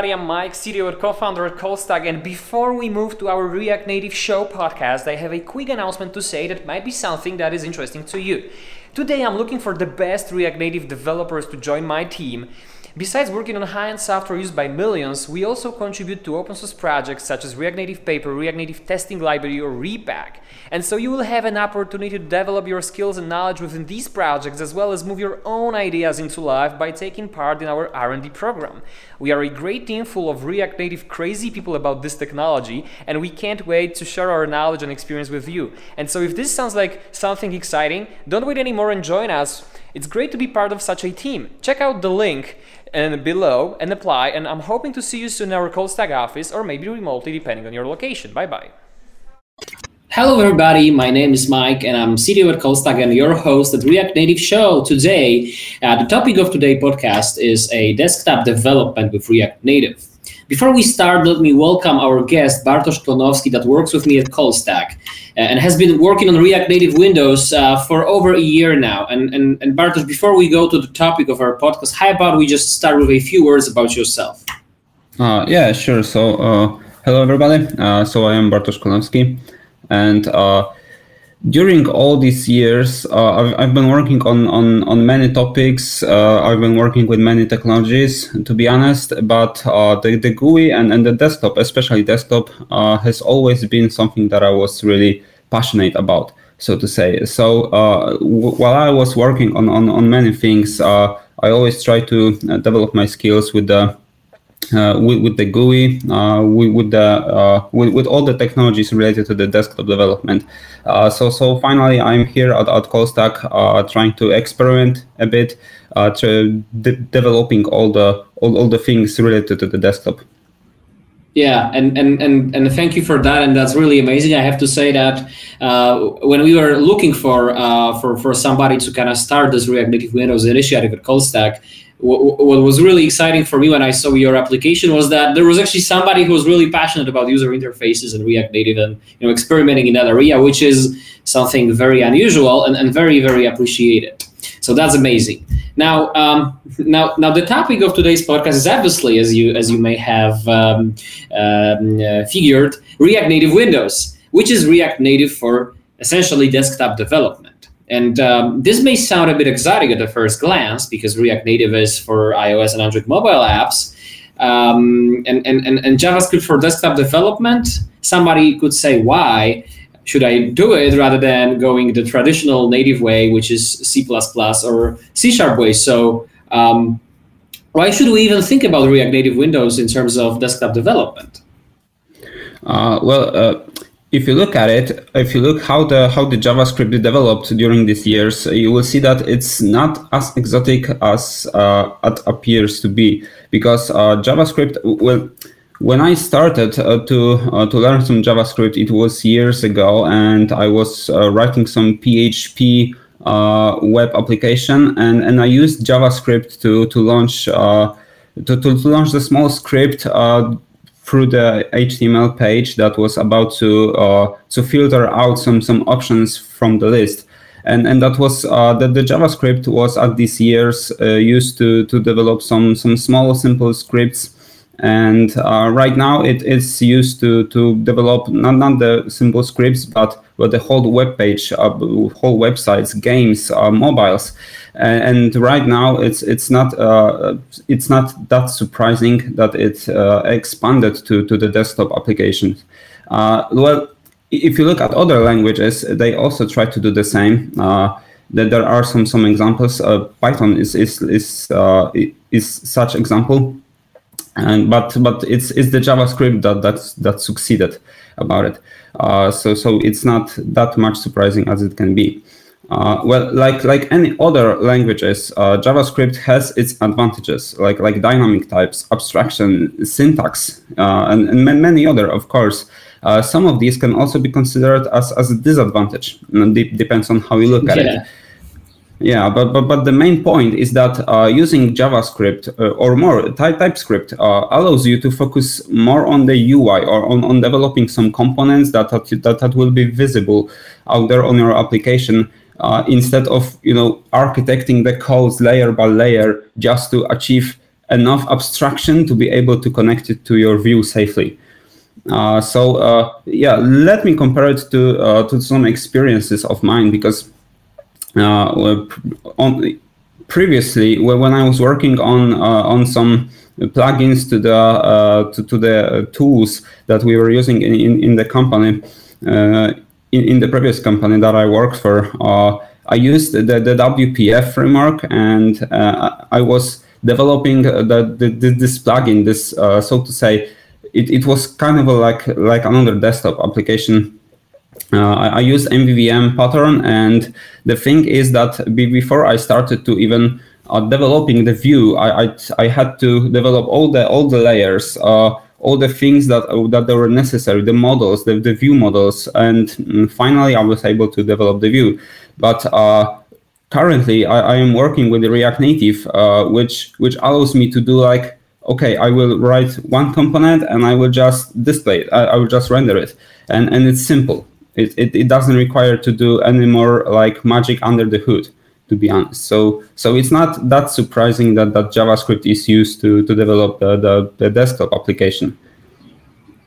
everybody. I'm Mike, CTO and co-founder at Callstack. And before we move to our React Native Show podcast, I have a quick announcement to say that might be something that is interesting to you. Today, I'm looking for the best React Native developers to join my team. Besides working on high-end software used by millions, we also contribute to open source projects such as React Native Paper, React Native Testing Library, or Re.Pack. And so you will have an opportunity to develop your skills and knowledge within these projects as well as move your own ideas into life by taking part in our R&D program. We are a great team full of React Native crazy people about this technology and we can't wait to share our knowledge and experience with you. And so if this sounds like something exciting, don't wait anymore and join us. It's great to be part of such a team. Check out the link and below and apply and I'm hoping to see you soon in our Callstack office or maybe remotely depending on your location. Bye bye. Hello, everybody. My name is Mike, and I'm CTO at Callstack and your host at React Native Show. Today, uh, the topic of today's podcast is a desktop development with React Native. Before we start, let me welcome our guest, Bartosz Klonowski, that works with me at Callstack uh, and has been working on React Native Windows uh, for over a year now. And, and, and Bartosz, before we go to the topic of our podcast, how about we just start with a few words about yourself? Uh, yeah, sure. So, uh, hello, everybody. Uh, so, I am Bartosz Klonowski. And uh, during all these years, uh, I've, I've, been working on, on, on many topics. Uh, I've been working with many technologies, to be honest, but uh, the, the GUI and, and the desktop, especially desktop, uh, has always been something that I was really passionate about, so to say. So uh, w- while I was working on, on, on many things, I always try to develop my skills with the uh, with, with, the GUI, uh, with, with, the uh, with, with, all the technologies related to the desktop development. Uh, so so finally, I'm here at, at Callstack uh, trying to experiment a bit, uh, to de- developing all the all, all the things related to the desktop. Yeah, and, and and and thank you for that, and that's really amazing. I have to say that when we were looking for for for somebody to kind of start this React Native Windows initiative at Callstack, what, what was really exciting for me when I saw your application was that there was actually somebody who was really passionate about user interfaces and React Native and you know experimenting in that area, which is something very unusual and, and very very appreciated. So that's amazing. Now, um, now, now, the topic of today's podcast is obviously, as you as you may have um, um, uh, figured, React Native Windows, which is React Native for essentially desktop development. And um, this may sound a bit exotic at the first glance because React Native is for iOS and Android mobile apps. Um, and, and, and, and JavaScript for desktop development, somebody could say, why should I do it rather than going the traditional native way, which is C++ or C Sharp way? So, um, why should we even think about React Native Windows in terms of desktop development? Uh, well, uh, if you look at it, if you look how the how the JavaScript developed during these years, you will see that it's not as exotic as uh, it appears to be. Because uh, JavaScript, well, when I started uh, to uh, to learn some JavaScript, it was years ago, and I was uh, writing some PHP uh, web application, and, and I used JavaScript to to launch to, to, to launch the small script through the HTML page that was about to uh, to filter out some some options from the list. And, and that was uh, that the JavaScript was at these years uh, used to, to develop some some small simple scripts and uh, right now it is used to to develop not, not the simple scripts but but the whole web page uh, whole websites games uh, mobiles and right now it's it's not uh, it's not that surprising that it uh, expanded to to the desktop applications uh, well if you look at other languages they also try to do the same that there are some some examples python is is is, is such example and but but it's it's the JavaScript that that's that succeeded about it. Uh, so so it's not that much surprising as it can be. Uh, well, like like any other languages, uh, JavaScript has its advantages, like like dynamic types, abstraction, syntax, uh, and, and many other, of course. Uh, some of these can also be considered as, as a disadvantage. It depends on how you look at yeah. it. Yeah, but, but but the main point is that uh, using JavaScript uh, or more TypeScript uh, allows you to focus more on the UI or on, on developing some components that, that that will be visible out there on your application uh, instead of you know architecting the codes layer by layer just to achieve enough abstraction to be able to connect it to your view safely. Uh, so uh, yeah, let me compare it to uh, to some experiences of mine because uh, on, previously when I was working on uh, on some plugins to the uh, to, to, the tools that we were using in, in, in the company in, in, the previous company that I worked for, I used the, the WPF framework and I was developing the, the, this plugin, this so to say it, it was kind of like like another desktop application. Uh, I, I used MVVM pattern, and the thing is that before I started to even uh, developing the view, I, I, I had to develop all the all the layers, uh, all the things that that were necessary, the models, the, the view models, and mm, finally I was able to develop the view. But uh, currently I, I, am working with React Native, uh, which which allows me to do like okay, I will write one component and I will just display it. I, I will just render it. And, and it's simple. It, it, it doesn't require to do any more like magic under the hood, to be honest. So so it's not that surprising that, that JavaScript is used to, to develop the, the, the desktop application.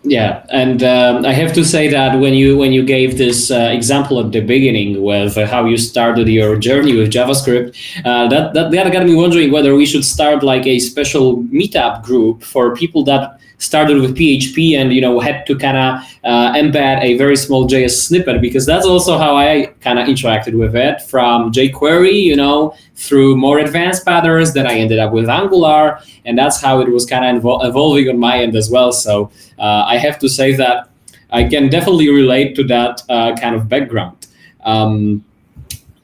Yeah, and um, I have to say that when you when you gave this uh, example at the beginning with uh, how you started your journey with JavaScript, uh, that that that got me wondering whether we should start like a special meetup group for people that started with PHP and you know had to kind of uh, embed a very small JS snippet because that's also how I kind of interacted with it from jQuery, you know, through more advanced patterns. Then I ended up with Angular, and that's how it was kind of evol- evolving on my end as well. So uh, I have to say that I can definitely relate to that uh, kind of background. Um,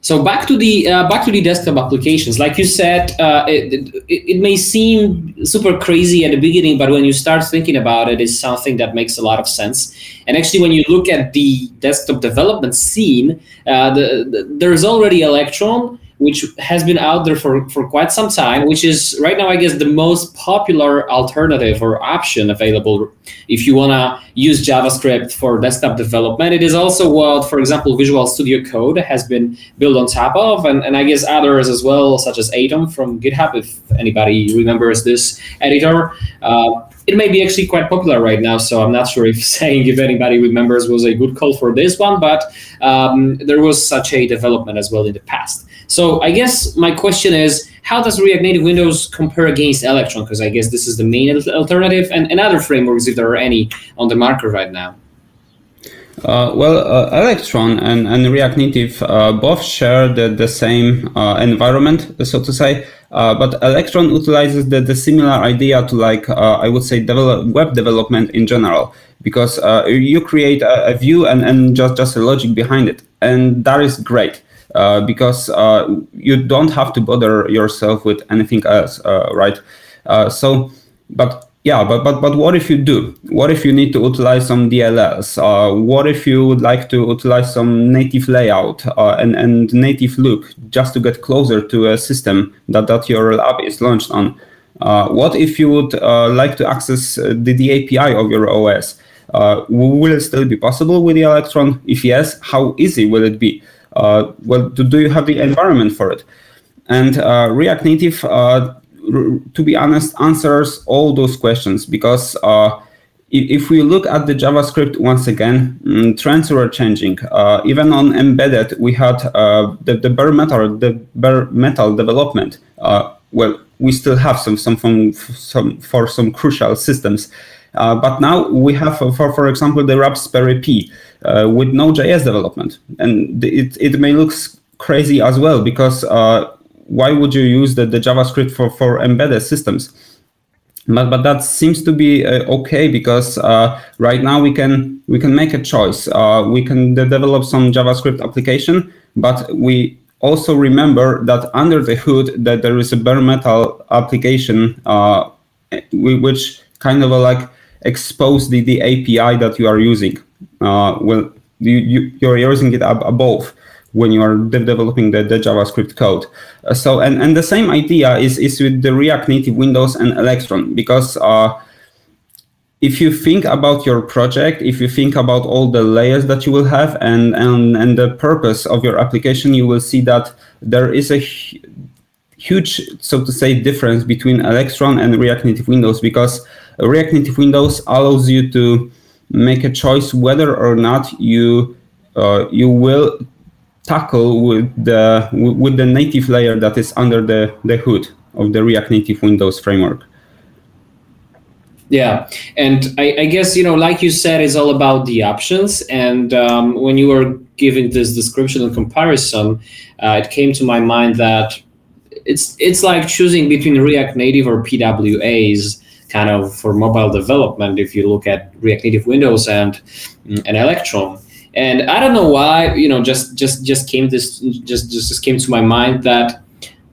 so back to the uh, back to the desktop applications. Like you said, uh, it, it, it, may seem super crazy at the beginning, but when you start thinking about it, it's something that makes a lot of sense. And actually, when you look at the desktop development scene, uh, the, the, there's already Electron, which has been out there for, for quite some time, which is right now, I guess, the most popular alternative or option available if you want to use JavaScript for desktop development. It is also what, for example, Visual Studio Code has been built on top of, and, and I guess others as well, such as Atom from GitHub, if anybody remembers this editor. Uh, it may be actually quite popular right now. So I'm not sure if saying if anybody remembers was a good call for this one, but um, there was such a development as well in the past. So I guess my question is, how does React Native Windows compare against Electron? Because I guess this is the main alternative, and, and other frameworks, if there are any, on the market right now. Uh, well, uh, Electron and, and React Native uh, both share the, the same uh, environment, so to say. Uh, but Electron utilizes the, the similar idea to like uh, I would say develop web development in general because you create a, a, view and, and just just a logic behind it and that is great because you don't have to bother yourself with anything else right so but yeah, but, but but what if you do? What if you need to utilize some DLLs? Uh, what if you would like to utilize some native layout uh, and, and native look just to get closer to a system that, that your app is launched on? Uh, what if you would uh, like to access uh, the, the API of your OS? Uh, will it still be possible with the Electron? If yes, how easy will it be? well, do, do you have the environment for it? And React Native to be honest, answers all those questions because uh, if we look at the JavaScript once again, mm, trends were changing. Uh, even on embedded, we had uh, the, the bare metal, the bare metal development. Uh, well, we still have some some, from, some for some crucial systems, uh, but now we have, for for example, the Raspberry Pi uh, with Node.js development, and it it may look crazy as well because why would you use the, the JavaScript for, for embedded systems? But, but that seems to be uh, okay because uh, right now we can we can make a choice. Uh, we can de- develop some JavaScript application, but we also remember that under the hood that there is a bare metal application uh, which kind of like expose the, the API that you are using. Uh, well, you, you, you're using it ab- above when you are de- developing the, the, JavaScript code. Uh, so, and, and the same idea is, is with the React Native Windows and Electron, because uh, if you think about your project, if you think about all the layers that you will have and, and, and the purpose of your application, you will see that there is a huge, so to say, difference between Electron and React Native Windows because React Native Windows allows you to make a choice whether or not you uh, you will tackle with the with the native layer that is under the, the hood of the React Native Windows framework. Yeah, and I, I, guess you know, like you said, it's all about the options. And um, when you were giving this description and comparison, uh, it came to my mind that it's it's like choosing between React Native or PWAs, kind of for mobile development. If you look at React Native Windows and and Electron, and I don't know why, you know, just just just came this just just, just came to my mind that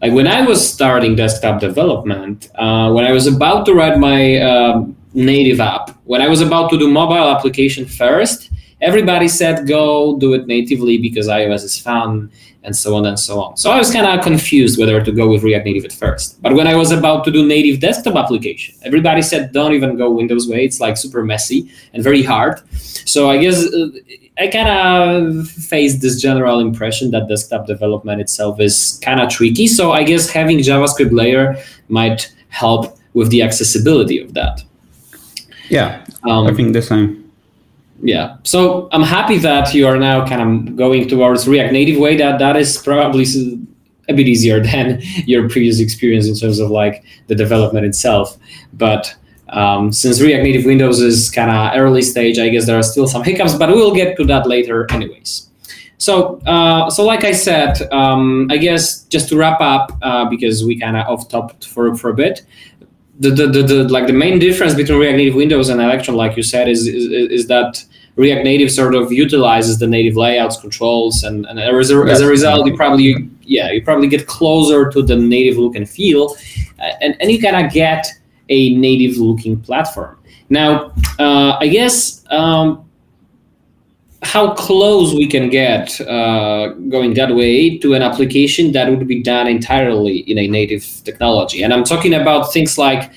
like when I was starting desktop development, uh, when I was about to write my um, native app, when I was about to do mobile application first, everybody said go do it natively because iOS is fun and so on and so on. So I was kind of confused whether to go with React Native at first. But when I was about to do native desktop application, everybody said don't even go Windows way. It's like super messy and very hard. So I guess uh, I kind of face this general impression that desktop development itself is kind of tricky. So I guess having JavaScript layer might help with the accessibility of that. Yeah, um, I think the same. Yeah, so I'm happy that you are now kind of going towards React Native way. That that is probably a bit easier than your previous experience in terms of like the development itself. But um, since React Native Windows is kind of early stage, I guess there are still some hiccups, but we'll get to that later, anyways. So, uh, so like I said, um, I guess just to wrap up, uh, because we kind of off top for for a bit, the, the, the, the, like the main difference between React Native Windows and Electron, like you said, is, is is that React Native sort of utilizes the native layouts, controls, and, and as, a, as a result, you probably yeah you probably get closer to the native look and feel, uh, and and you kind of get a native looking platform. Now, uh, I guess um, how close we can get uh, going that way to an application that would be done entirely in a native technology. And I'm talking about things like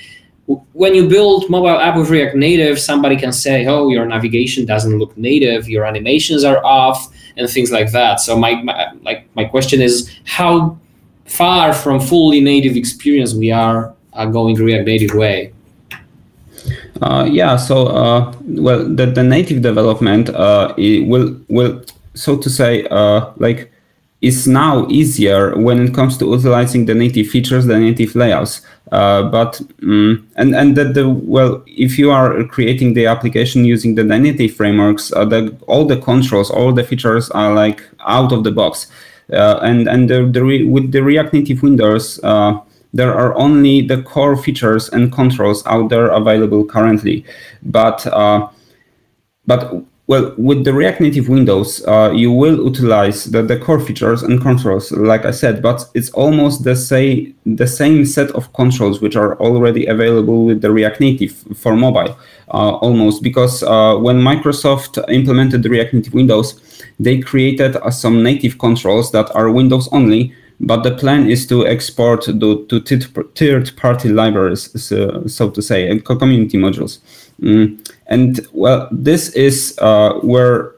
when you build mobile app with React Native, somebody can say, "Oh, your navigation doesn't look native, your animations are off, and things like that." So my, my like my question is, how far from fully native experience we are uh, going React Native way? Uh, yeah, so uh, well, the, the native development uh, will will so to say uh, like is now easier when it comes to utilizing the native features, the native layouts. Uh, but um, and and that the well, if you are creating the application using the native frameworks, uh, the all the controls, all the features are like out of the box. and and the, the re, with the React Native Windows there are only the core features and controls out there available currently. But uh, but well, with the React Native Windows, uh, you will utilize the, the core features and controls, like I said, but it's almost the same the same set of controls which are already available with the React Native for mobile, uh, almost because uh, when Microsoft implemented the React Native Windows, they created uh, some native controls that are Windows only, but the plan is to export to, to third party libraries, so, so to say, and community modules. Mm. And well, this is uh, where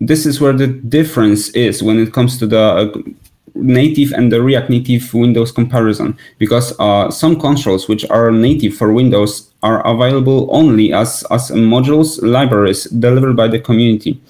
this is where the difference is when it comes to the uh, native and the React Native Windows comparison, because uh, some controls which are native for Windows are available only as as modules libraries delivered by the community.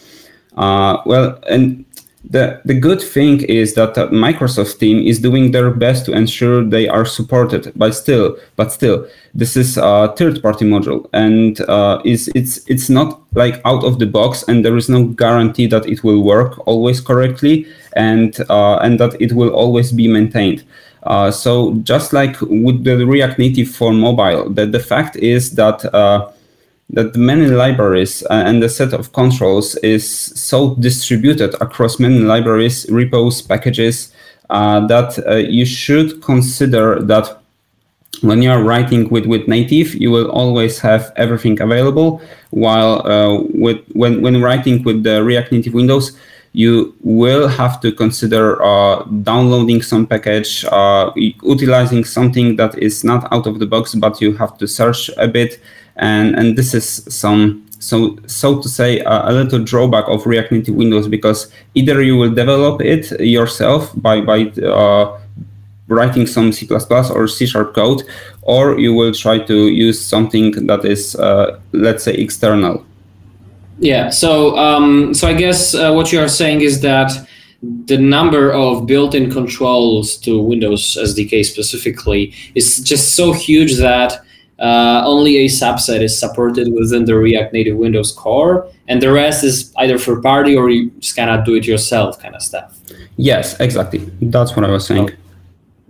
Uh, well, and the, the good thing is that the Microsoft team is doing their best to ensure they are supported, but still, but still, this is a third-party module, and uh, is it's it's not like out of the box, and there is no guarantee that it will work always correctly, and uh, and that it will always be maintained. Uh, so just like with the React Native for mobile, that the fact is that uh, that many libraries uh, and the set of controls is so distributed across many libraries, repos, packages, uh, that uh, you should consider that when you are writing with, with native, you will always have everything available, while uh, with when, when writing with the React Native Windows, you will have to consider uh, downloading some package, uh, utilizing something that is not out of the box, but you have to search a bit and and this is some so so to say a, a, little drawback of React Native Windows because either you will develop it yourself by by uh, writing some C++ or C sharp code, or you will try to use something that is, uh, let's say, external. Yeah. So, um, so I guess uh, what you are saying is that the number of built-in controls to Windows SDK specifically is just so huge that uh, only a subset is supported within the React Native Windows core, and the rest is either for party or you just kind of do it yourself kind of stuff. Yes, exactly. That's what I was saying.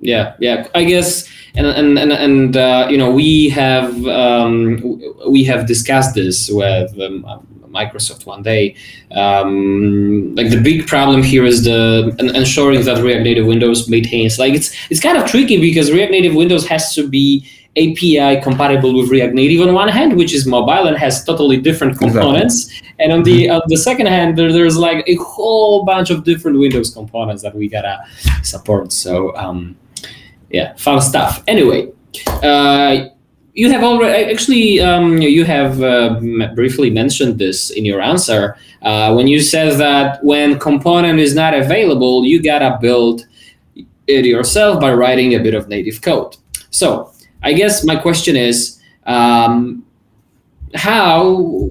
Yeah, yeah. I guess, and and and, and uh, you know, we have um, we have discussed this with um, Microsoft one day. Um, like the big problem here is the ensuring that React Native Windows maintains. Like it's it's kind of tricky because React Native Windows has to be API compatible with React Native on one hand, which is mobile and has totally different components, exactly. and on the on the second hand, there, there's like a whole bunch of different Windows components that we gotta support. So um, yeah, fun stuff. Anyway. Uh, you have already actually um, you have uh, briefly mentioned this in your answer uh, when you said that when component is not available you gotta build it yourself by writing a bit of native code so i guess my question is um, how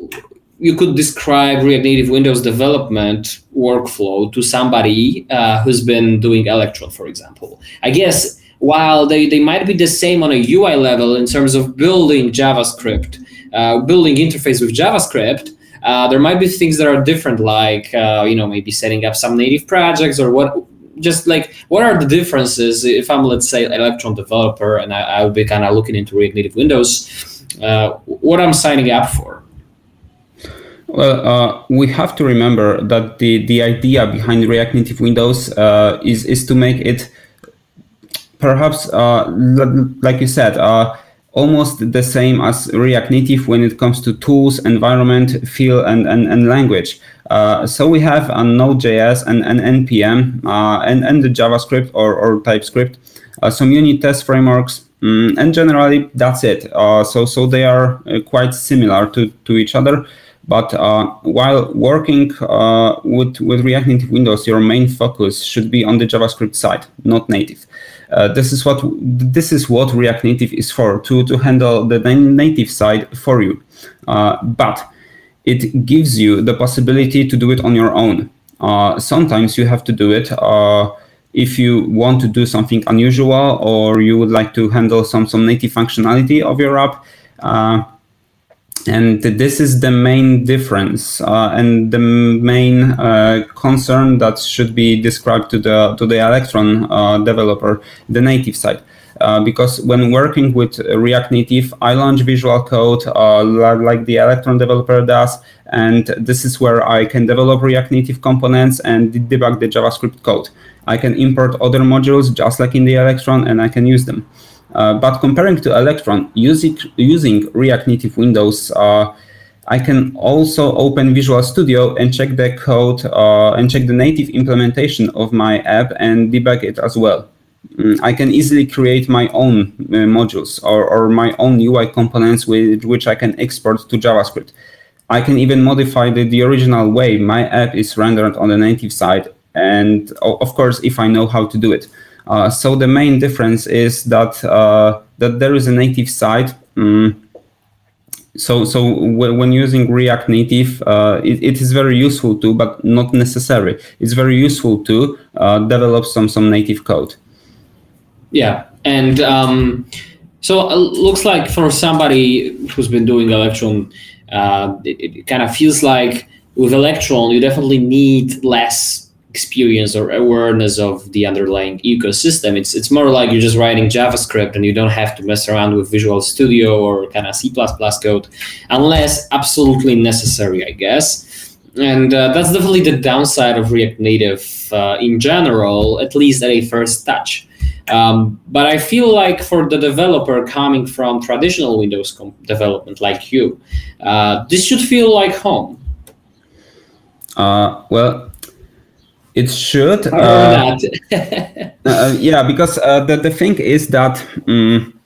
you could describe react native windows development workflow to somebody uh, who's been doing electron for example i guess while they, they might be the same on a UI level in terms of building JavaScript, uh, building interface with JavaScript, uh, there might be things that are different, like uh, you know maybe setting up some native projects or what. Just like what are the differences if I'm let's say Electron developer and I, would be kind of looking into React Native Windows, uh, what I'm signing up for. Well, uh, we have to remember that the, the idea behind React Native Windows uh, is is to make it perhaps, uh, like you said, uh, almost the same as React Native when it comes to tools, environment, feel, and, and, and language. Uh, so we have a Node.js and an NPM uh, and, and the JavaScript or, or TypeScript, uh, some unit test frameworks, um, and generally that's it. Uh, so so they are quite similar to, to each other. But while working with, with React Native Windows, your main focus should be on the JavaScript side, not native. Uh, this is what this is what React Native is for to to handle the native side for you. Uh, but it gives you the possibility to do it on your own. Uh, sometimes you have to do it uh, if you want to do something unusual or you would like to handle some some native functionality of your app uh, and this is the main difference uh, and the main uh, concern that should be described to the to the Electron uh, developer, the native side. Uh, because when working with React Native, I launch Visual Code uh, like the Electron developer does, and this is where I can develop React Native components and debug the JavaScript code. I can import other modules just like in the Electron, and I can use them. Uh, but comparing to Electron, using, using React Native Windows, uh, I can also open Visual Studio and check the code uh, and check the native implementation of my app and debug it as well. Mm, I can easily create my own uh, modules or, or my own UI components with which I can export to JavaScript. I can even modify the, the original way my app is rendered on the native side. And of course, if I know how to do it. Uh, so the main difference is that uh, that there is a native side. Um, so so when using React Native, uh, it, it is very useful too, but not necessary. It's very useful to uh, develop some some native code. Yeah, and um, so it looks like for somebody who's been doing Electron, uh, it, it kind of feels like with Electron you definitely need less experience or awareness of the underlying ecosystem. It's it's more like you're just writing JavaScript and you don't have to mess around with Visual Studio or kind of C++ code unless absolutely necessary, I guess. And uh, that's definitely the downside of React Native uh, in general, at least at a first touch. Um, but I feel like for the developer coming from traditional Windows com- development like you, uh, this should feel like home. Uh, well, it should. Uh, uh, yeah, because uh, the the thing is that um,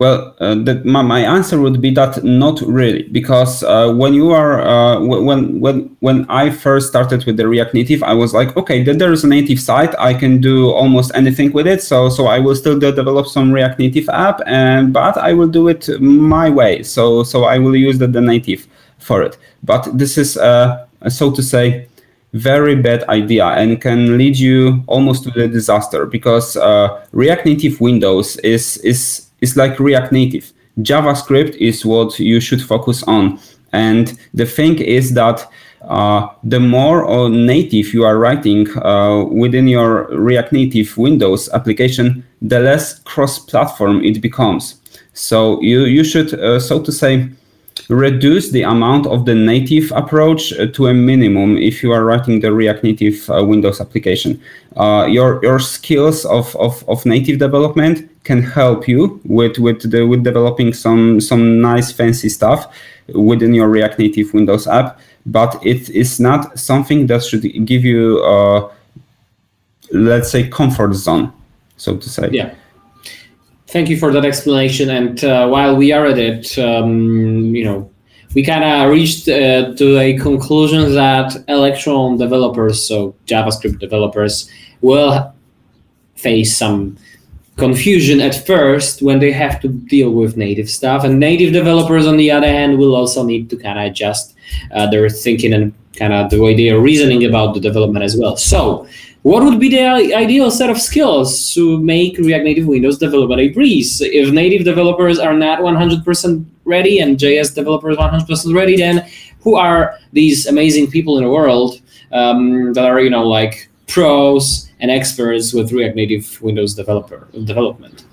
Well, uh, the, my, my, answer would be that not really, because uh, when you are uh, when when when I first started with the React Native, I was like, okay, there is a native site, I can do almost anything with it. So so I will still develop some React Native app, and but I will do it my way. So so I will use the, the native for it. But this is uh, so to say very bad idea and can lead you almost to the disaster because uh, React Native Windows is is is like React Native. JavaScript is what you should focus on. And the thing is that uh, the more native you are writing uh, within your React Native Windows application, the less cross-platform it becomes. So you you should, uh, so to say, reduce the amount of the native approach uh, to a minimum if you are writing the React Native uh, Windows application. Uh, your your skills of, of, of native development can help you with with the, with developing some some nice fancy stuff within your React Native Windows app, but it is not something that should give you uh, let's say comfort zone, so to say. Yeah. Thank you for that explanation. And uh, while we are at it, um, you know, we kind of reached uh, to a conclusion that Electron developers, so JavaScript developers, will face some confusion at first when they have to deal with native stuff. And native developers, on the other hand, will also need to kind of adjust uh, their thinking and kind of the way they are reasoning about the development as well. So what would be the ideal set of skills to make React Native Windows development a breeze? If native developers are not 100% ready and JS developers 100% ready, then who are these amazing people in the world um, that are, you know, like pros and experts with React Native Windows developer development?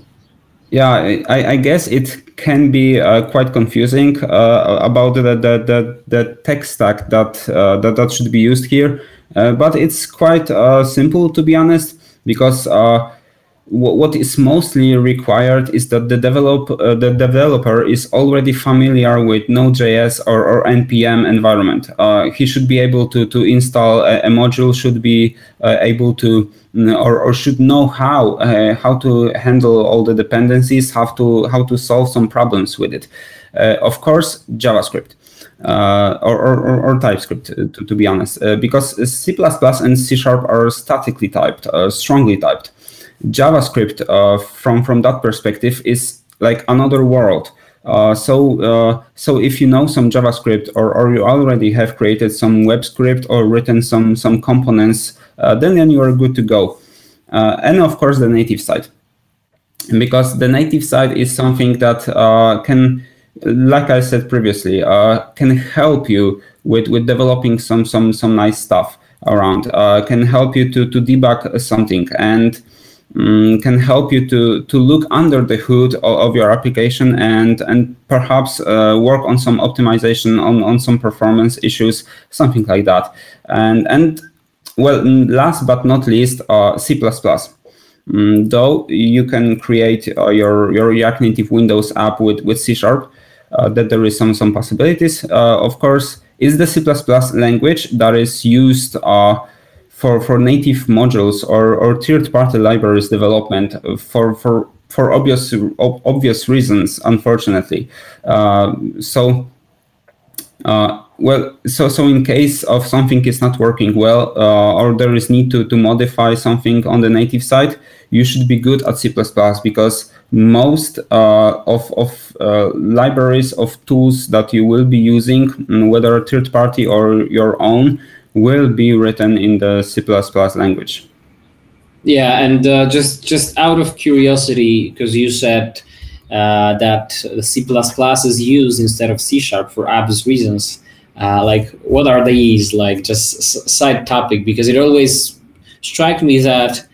Yeah, I, I guess it can be uh, quite confusing uh, about the, the, the, the, tech stack that, uh, that that should be used here. Uh, but it's quite uh, simple to be honest, because uh, what is mostly required is that the develop uh, the developer is already familiar with Node.js or, or npm environment. Uh, he should be able to to install a, a module, should be uh, able to or, or should know how how to handle all the dependencies, how to how to solve some problems with it. of course, JavaScript uh, or, or, or, TypeScript, uh, to, to be honest, uh, because C++ and C Sharp are statically typed, uh, strongly typed. JavaScript, uh, from from that perspective, is like another world. Uh, so, so if you know some JavaScript or, or you already have created some web script or written some some components, then then you are good to go. and of course, the native side, because the native side is something that can like I said previously, uh, can help you with, with developing some some some nice stuff around. Uh, can help you to to debug something and um, can help you to to look under the hood of, of your application and and perhaps uh, work on some optimization on on some performance issues, something like that. And and well, last but not least, uh, C++. Mm, though you can create uh, your your React Native Windows app with with C Sharp, that there is some some possibilities. Uh, of course, is the C++ language that is used uh, for for native modules or, or third party libraries development for for for obvious obvious reasons, unfortunately. so. Uh, well, so so in case of something is not working well, uh, or there is need to to modify something on the native side, you should be good at C++ because most uh, of, of uh, libraries of tools that you will be using, mm, whether third party or your own, will be written in the C++ language. Yeah, and uh, just just out of curiosity, because you said uh, that C++ is used instead of C sharp for obvious reasons. Uh, like, what are these? Like, just side topic, because it always struck me that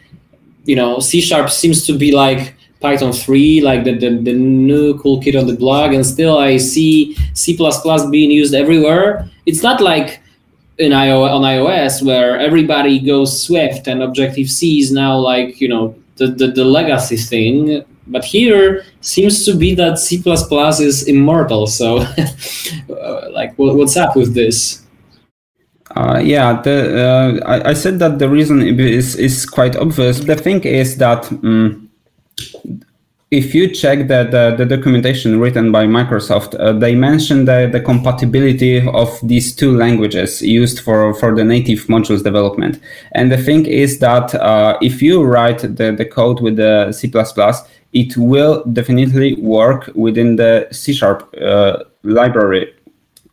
you know C sharp seems to be like Python 3, like the, the, the new cool kid on the blog, and still I see C++ being used everywhere. It's not like in IO, on iOS where everybody goes Swift and Objective C is now like, you know, the, the, the legacy thing. But here seems to be that C++ is immortal. So, uh, like, what, what's up with this? Uh, yeah, the, uh, I, I, said that the reason is is quite obvious. The thing is that um, if you check the, the, the, documentation written by Microsoft, uh, they mention the, the compatibility of these two languages used for, for the native modules development. And the thing is that uh, if you write the, the code with the C++, it will definitely work within the C Sharp uh, library.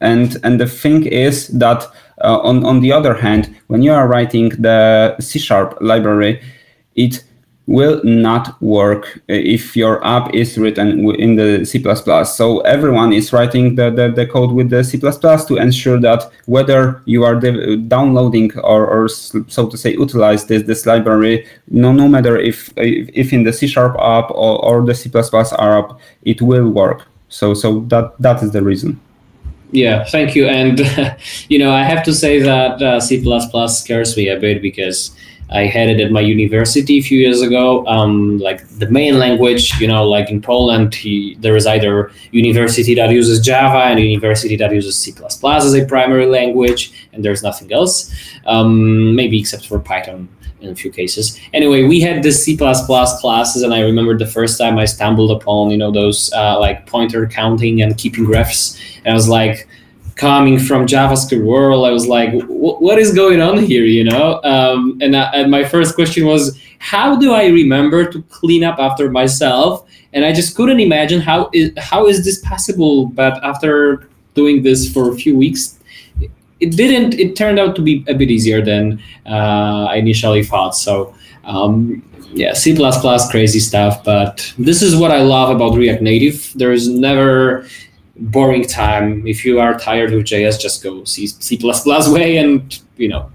And, and the thing is that uh, on, on the other hand, when you are writing the C Sharp library, it will not work if your app is written in the C++. So everyone is writing the, the, the code with the C++ to ensure that whether you are downloading or, or so to say utilize this, this library, no, no matter if, if in the C Sharp app or, or the C++ app, it will work. So, so that, that is the reason. Yeah, thank you. And, you know, I have to say that uh, C++ scares me a bit because I had it at my university a few years ago. Um, like the main language, you know, like in Poland, he, there is either university that uses Java and university that uses C++ as a primary language, and there's nothing else, um, maybe except for Python in a few cases. Anyway, we had the C++ classes, and I remember the first time I stumbled upon, you know, those uh, like pointer counting and keeping refs, and I was like, coming from JavaScript world, I was like, what is going on here, you know? Um, and, I, and my first question was, how do I remember to clean up after myself? And I just couldn't imagine how is, how is this possible. But after doing this for a few weeks, it didn't. It turned out to be a bit easier than uh, I initially thought. So um, yeah, C++, crazy stuff. But this is what I love about React Native. There is never boring time. If you are tired of JS, just go C C++ way, and you know.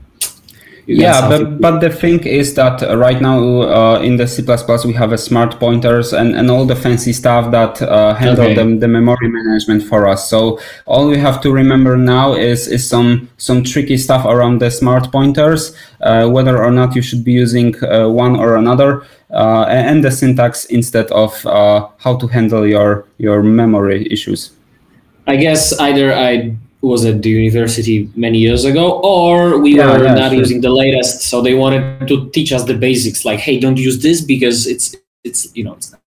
You yeah, but but the thing is that right now uh, in the C++ we have a smart pointers and, and all the fancy stuff that uh, handle okay. the, the memory management for us. So all we have to remember now is is some some tricky stuff around the smart pointers, uh, whether or not you should be using uh, one or another. Uh, and the syntax instead of uh, how to handle your your memory issues. I guess either I was at the university many years ago, or we yeah, were yeah, not sure. using the latest, so they wanted to teach us the basics. Like, hey, don't use this because it's it's you know it's not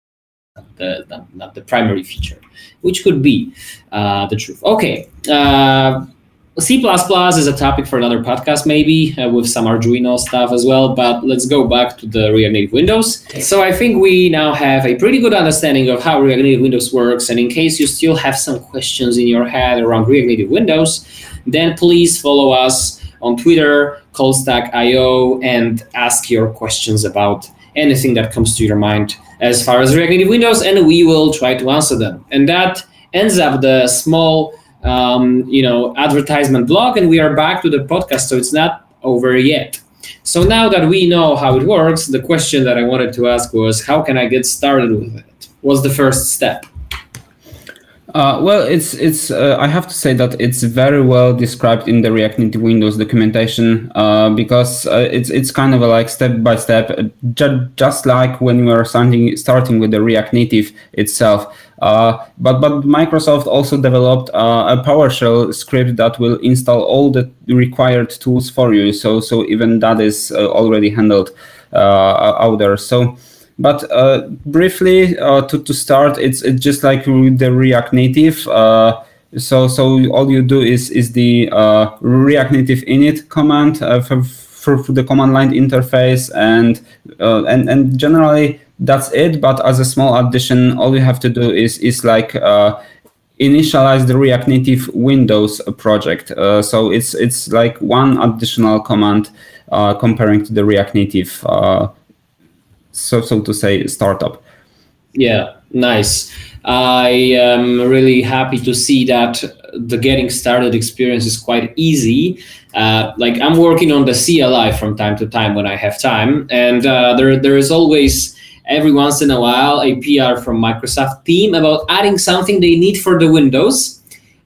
the not, not the primary feature, which could be uh, the truth. Okay. Uh, C++ is a topic for another podcast, maybe uh, with some Arduino stuff as well. But let's go back to the React Native Windows. So I think we now have a pretty good understanding of how React Native Windows works. And in case you still have some questions in your head around React Native Windows, then please follow us on Twitter, Callstack.io, and ask your questions about anything that comes to your mind as far as React Native Windows, and we will try to answer them. And that ends up the small um, you know advertisement block and we are back to the podcast so it's not over yet. So now that we know how it works the question that i wanted to ask was how can i get started with it? What's the first step uh, well, it's it's. Uh, I have to say that it's very well described in the React Native Windows documentation uh, because uh, it's it's kind of a like step by step, ju- just like when you are starting starting with the React Native itself. Uh, but but Microsoft also developed uh, a PowerShell script that will install all the required tools for you. So so even that is already handled out there. So. But uh, briefly, uh, to, to start, it's, it's just like the React Native. Uh, so so all you do is is the uh, React Native init command uh, for, for, the command line interface, and uh, and and generally that's it. But as a small addition, all you have to do is is like initialize the React Native Windows project. so it's it's like one additional command comparing to the React Native so so to say startup. Yeah nice. I am really happy to see that the getting started experience is quite easy. Uh, like i'm working on the cli from time to time when i have time and uh, there, there is always every once in a while a pr from microsoft team about adding something they need for the windows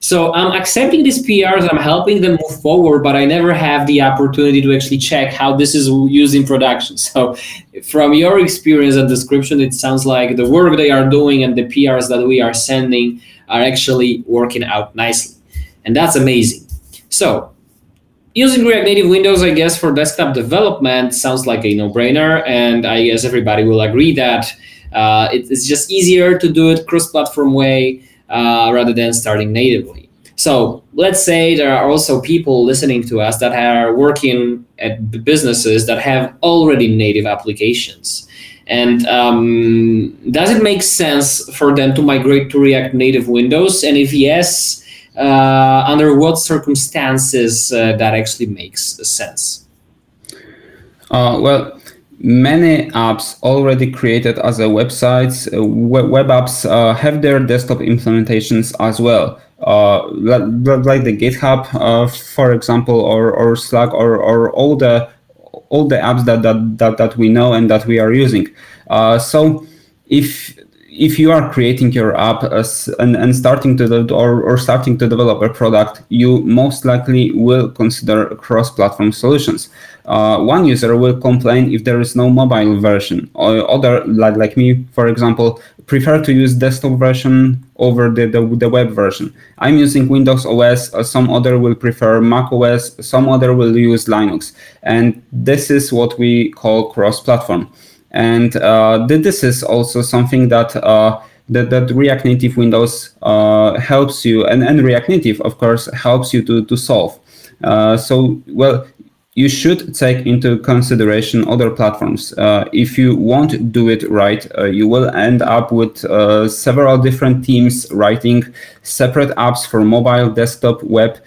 so I'm accepting these PRs, I'm helping them move forward, but I never have the opportunity to actually check how this is used in production. So from your experience and description, it sounds like the work they are doing and the PRs that we are sending are actually working out nicely. And that's amazing. So using React Native Windows, I guess, for desktop development sounds like a no-brainer. And I guess everybody will agree that Uh, it, it's just easier to do it cross-platform way uh, rather than starting natively. So let's say there are also people listening to us that are working at businesses that have already native applications. And um, does it make sense for them to migrate to React Native Windows? And if yes, uh, under what circumstances uh, that actually makes sense? Uh, well, many apps already created as a websites, uh, web apps uh, have their desktop implementations as well. Uh, like the GitHub, uh, for example, or, or Slack, or, or all the all the apps that that, that, that we know and that we are using. Uh, so if if you are creating your app as, and, and starting to or, or starting to develop a product, you most likely will consider cross-platform solutions. Uh, one user will complain if there is no mobile version. Or other, like, like me, for example, prefer to use desktop version over the, the, the web version. I'm using Windows OS, uh, some other will prefer Mac OS, some other will use Linux. And this is what we call cross-platform. And uh, this is also something that uh, that, that React Native Windows uh, helps you, and, and React Native, of course, helps you to, to solve. Uh, so, well, you should take into consideration other platforms. Uh, if you won't do it right, uh, you will end up with several different teams writing separate apps for mobile, desktop, web,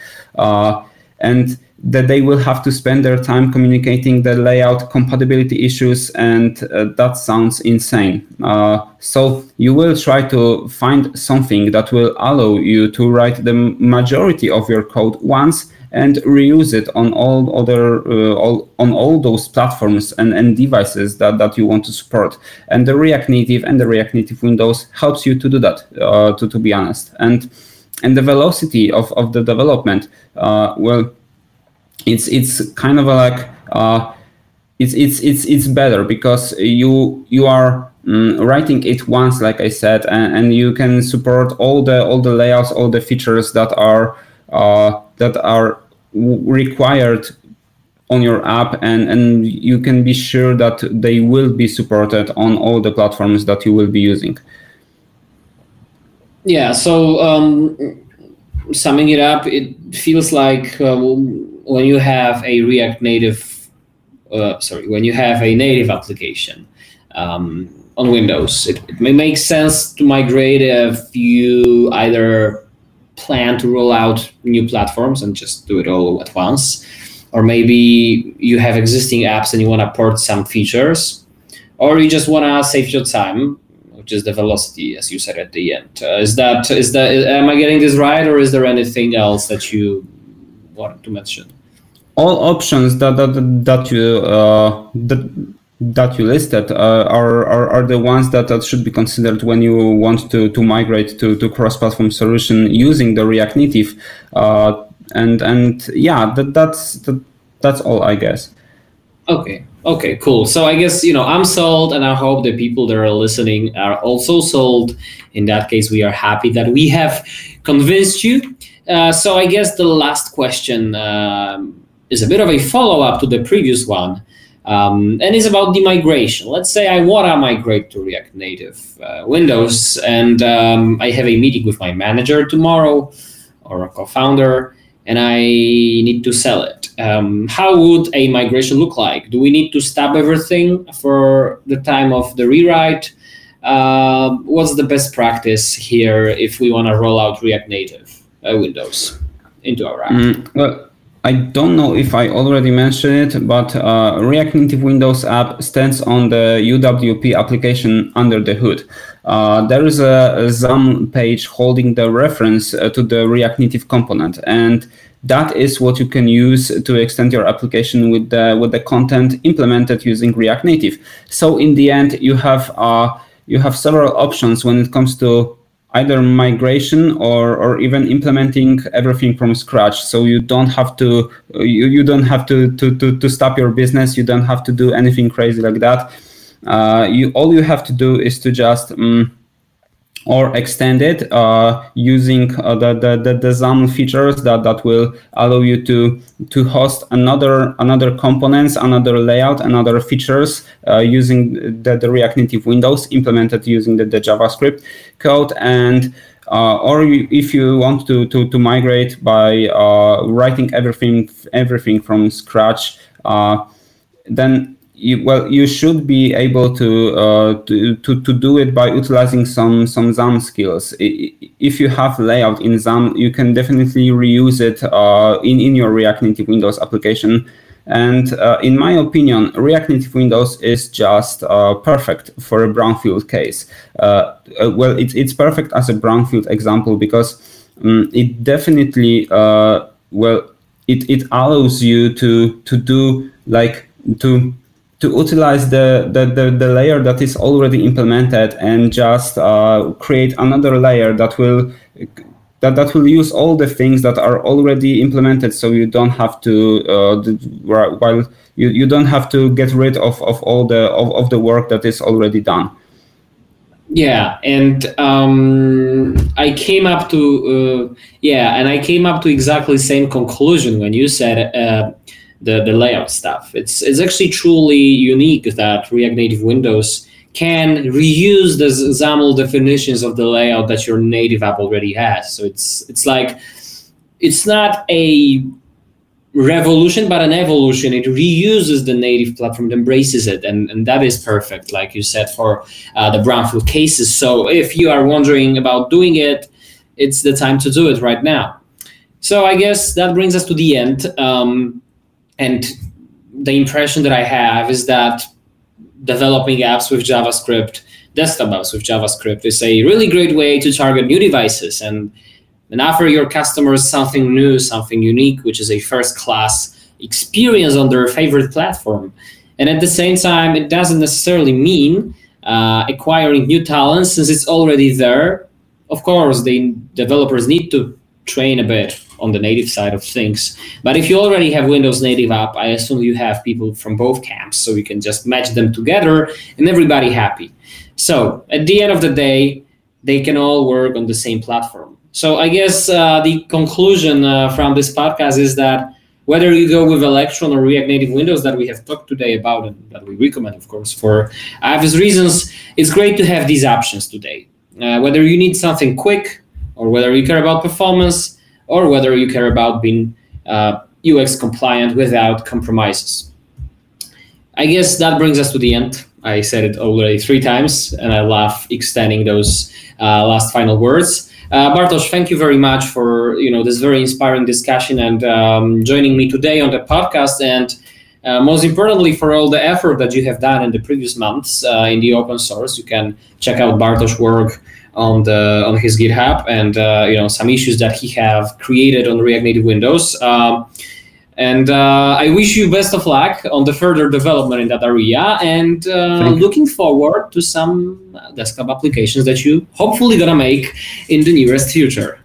and that they will have to spend their time communicating the layout compatibility issues, and uh, that sounds insane. Uh, so you will try to find something that will allow you to write the majority of your code once and reuse it on all other uh, all, on all those platforms and, and devices that, that you want to support. And the React Native and the React Native Windows helps you to do that. Uh, to to be honest, and and the velocity of, of the development uh, well it's it's kind of like uh, it's it's it's it's better because you you are mm, writing it once, like I said, and, and, you can support all the all the layouts, all the features that are uh, that are required on your app, and and you can be sure that they will be supported on all the platforms that you will be using. Yeah. So um, summing it up, it feels like. Uh, when you have a React Native, uh, sorry, when you have a native application um, on Windows, it, it, may make sense to migrate if you either plan to roll out new platforms and just do it all at once, or maybe you have existing apps and you want to port some features, or you just want to save your time which is the velocity, as you said at the end. Uh, is that is that am I getting this right, or is there anything else that you wanted to mention? all options that that, that you uh, that, that you listed uh, are, are, are the ones that, that should be considered when you want to, to migrate to, to cross-platform solution using the React Native. Uh, and and yeah, that, that's that, that's all I guess. Okay. Okay. Cool. So I guess you know I'm sold, and I hope the people that are listening are also sold. In that case, we are happy that we have convinced you. Uh, so I guess the last question. Um, is a bit of a follow up to the previous one. Um, and it's about the migration. Let's say I want to migrate to React Native uh, Windows, and um, I have a meeting with my manager tomorrow or a co-founder, and I need to sell it. Um, how would a migration look like? Do we need to stop everything for the time of the rewrite? Uh, what's the best practice here if we want to roll out React Native Windows into our app? Mm, well, I don't know if I already mentioned it, but uh, React Native Windows app stands on the UWP application under the hood. Uh, there is a, a XAML page holding the reference uh, to the React Native component, and that is what you can use to extend your application with the with the content implemented using React Native. So in the end, you have uh, you have several options when it comes to either migration or, or even implementing everything from scratch. So you don't have to you, you don't have to, to, to, to stop your business. You don't have to do anything crazy like that. Uh, you all you have to do is to just um, or extend it uh, using uh, the, the, the, the XAML features that, that will allow you to to host another another components, another layout, another features uh, using the, the React Native Windows implemented using the, the JavaScript code. And uh, or if you want to, to, to migrate by uh, writing everything everything from scratch, uh, then you, well you should be able to, uh, to, to to do it by utilizing some some XAML skills. If you have layout in XAML, you can definitely reuse it uh, in in your React Native Windows application and uh, in my opinion, React Native Windows is just uh, perfect for a brownfield case. Uh, uh well, it's, it's perfect as a brownfield example because um, it definitely, uh, well, it, it allows you to, to do like, to to utilize the, the, the, the, layer that is already implemented and just uh, create another layer that will that that will use all the things that are already implemented so you don't have to uh, while you, you don't have to get rid of, of all the of, of the work that is already done. Yeah and um, i came up to uh, yeah and i came up to exactly same conclusion when you said uh, the the layout stuff. It's it's actually truly unique that react native windows can reuse the XAML definitions of the layout that your native app already has. So it's it's like it's not a revolution but an evolution. It reuses the native platform embraces it and, and that is perfect like you said for uh, the brownfield cases. So if you are wondering about doing it it's the time to do it right now. So i guess that brings us to the end. Um, and the impression that i have is that developing apps with JavaScript, desktop apps with JavaScript is a really great way to target new devices and, and offer your customers something new, something unique, which is a first class experience on their favorite platform. And at the same time, it doesn't necessarily mean uh, acquiring new talents since it's already there. Of course, the developers need to train a bit on the native side of things. But if you already have Windows native app, I assume you have people from both camps, so you can just match them together and everybody happy. So at the end of the day, they can all work on the same platform. So I guess uh, the conclusion uh, from this podcast is that whether you go with Electron or React Native Windows that we have talked today about and that we recommend, of course, for obvious reasons, it's great to have these options today. Uh, whether you need something quick or whether you care about performance, or whether you care about being uh, UX compliant without compromises. I guess that brings us to the end. I said it already three times, and I love extending those uh, last final words. Uh, Bartosz, thank you very much for you know this very inspiring discussion and um, joining me today on the podcast, and uh, most importantly for all the effort that you have done in the previous months uh, in the open source. You can check out Bartosz's work on the on his GitHub and uh, you know some issues that he have created on React Native Windows. Um, and uh, I wish you best of luck on the further development in that area, and uh, looking forward to some desktop applications that you hopefully gonna make in the nearest future.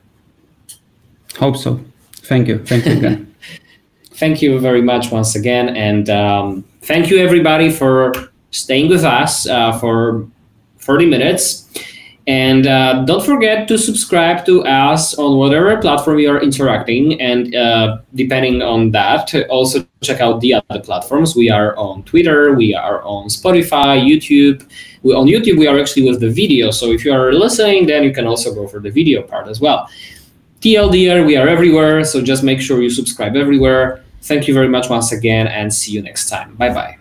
Hope so. Thank you. Thank you again. thank you very much once again, and um, thank you everybody for staying with us uh, for 30 minutes. And uh, don't forget to subscribe to us on whatever platform you are interacting. And uh, depending on that, also check out the other platforms. We are on Twitter, we are on Spotify, YouTube. We, on YouTube, we are actually with the video. So if you are listening, then you can also go for the video part as well. TLDR, we are everywhere. So just make sure you subscribe everywhere. Thank you very much once again and see you next time. Bye bye.